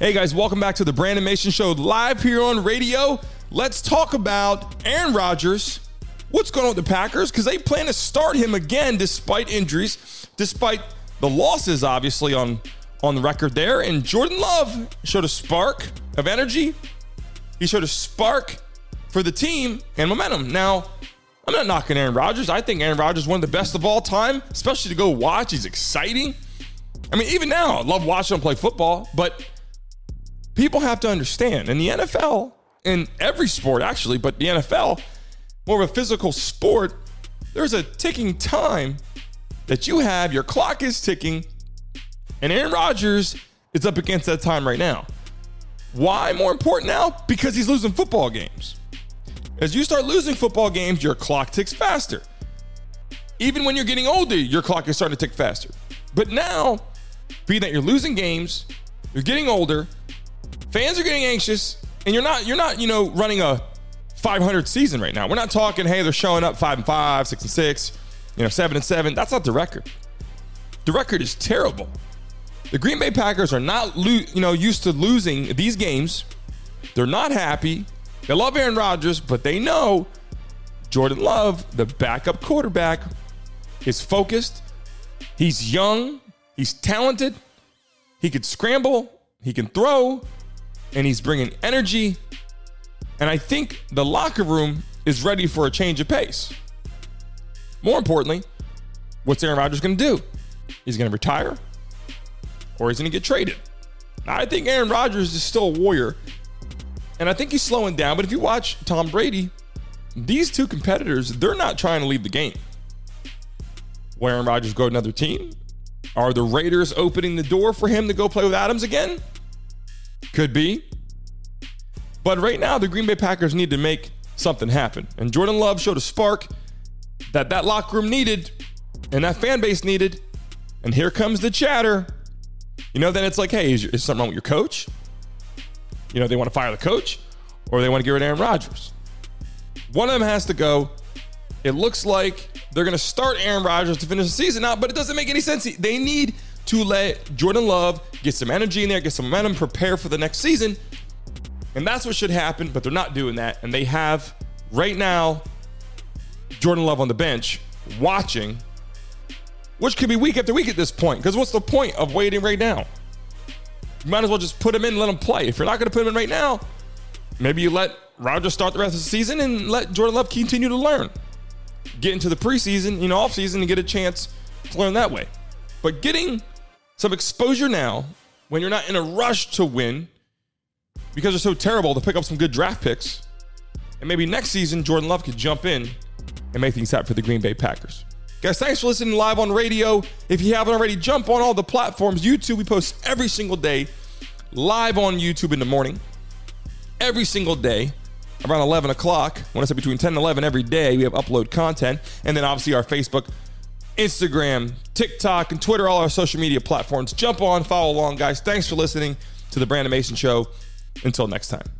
Hey guys, welcome back to the Brandon Mason Show live here on radio. Let's talk about Aaron Rodgers. What's going on with the Packers? Because they plan to start him again despite injuries, despite the losses, obviously, on, on the record there. And Jordan Love showed a spark of energy. He showed a spark for the team and momentum. Now, I'm not knocking Aaron Rodgers. I think Aaron Rodgers is one of the best of all time, especially to go watch. He's exciting. I mean, even now, I love watching him play football, but people have to understand in the NFL, in every sport actually, but the NFL, more of a physical sport, there's a ticking time that you have, your clock is ticking, and Aaron Rodgers is up against that time right now. Why more important now? Because he's losing football games. As you start losing football games, your clock ticks faster. Even when you're getting older, your clock is starting to tick faster. But now, being that you're losing games, you're getting older, fans are getting anxious, and you're not you're not you know running a 500 season right now. We're not talking hey they're showing up five and five, six and six, you know seven and seven. That's not the record. The record is terrible. The Green Bay Packers are not lo- you know used to losing these games. They're not happy. They love Aaron Rodgers, but they know Jordan Love, the backup quarterback, is focused. He's young. He's talented. He could scramble. He can throw and he's bringing energy. And I think the locker room is ready for a change of pace. More importantly, what's Aaron Rodgers going to do? He's going to retire or he's going to get traded. I think Aaron Rodgers is still a warrior. And I think he's slowing down. But if you watch Tom Brady, these two competitors, they're not trying to leave the game. Will Aaron Rodgers go to another team? Are the Raiders opening the door for him to go play with Adams again? Could be. But right now, the Green Bay Packers need to make something happen. And Jordan Love showed a spark that that locker room needed and that fan base needed. And here comes the chatter. You know, then it's like, hey, is, is something wrong with your coach? You know, they want to fire the coach or they want to get rid of Aaron Rodgers. One of them has to go. It looks like they're going to start Aaron Rodgers to finish the season out, but it doesn't make any sense. They need to let Jordan Love get some energy in there, get some momentum, prepare for the next season. And that's what should happen, but they're not doing that. And they have right now Jordan Love on the bench watching, which could be week after week at this point. Because what's the point of waiting right now? You might as well just put him in and let him play. If you're not going to put him in right now, maybe you let Rodgers start the rest of the season and let Jordan Love continue to learn. Get into the preseason, you know, offseason and get a chance to learn that way. But getting some exposure now when you're not in a rush to win because they're so terrible to pick up some good draft picks. And maybe next season, Jordan Love could jump in and make things happen for the Green Bay Packers. Guys, thanks for listening live on radio. If you haven't already, jump on all the platforms. YouTube, we post every single day live on YouTube in the morning. Every single day around 11 o'clock. When I say between 10 and 11 every day, we have upload content. And then obviously our Facebook Instagram, TikTok, and Twitter, all our social media platforms. Jump on, follow along, guys. Thanks for listening to the Brandon Mason Show. Until next time.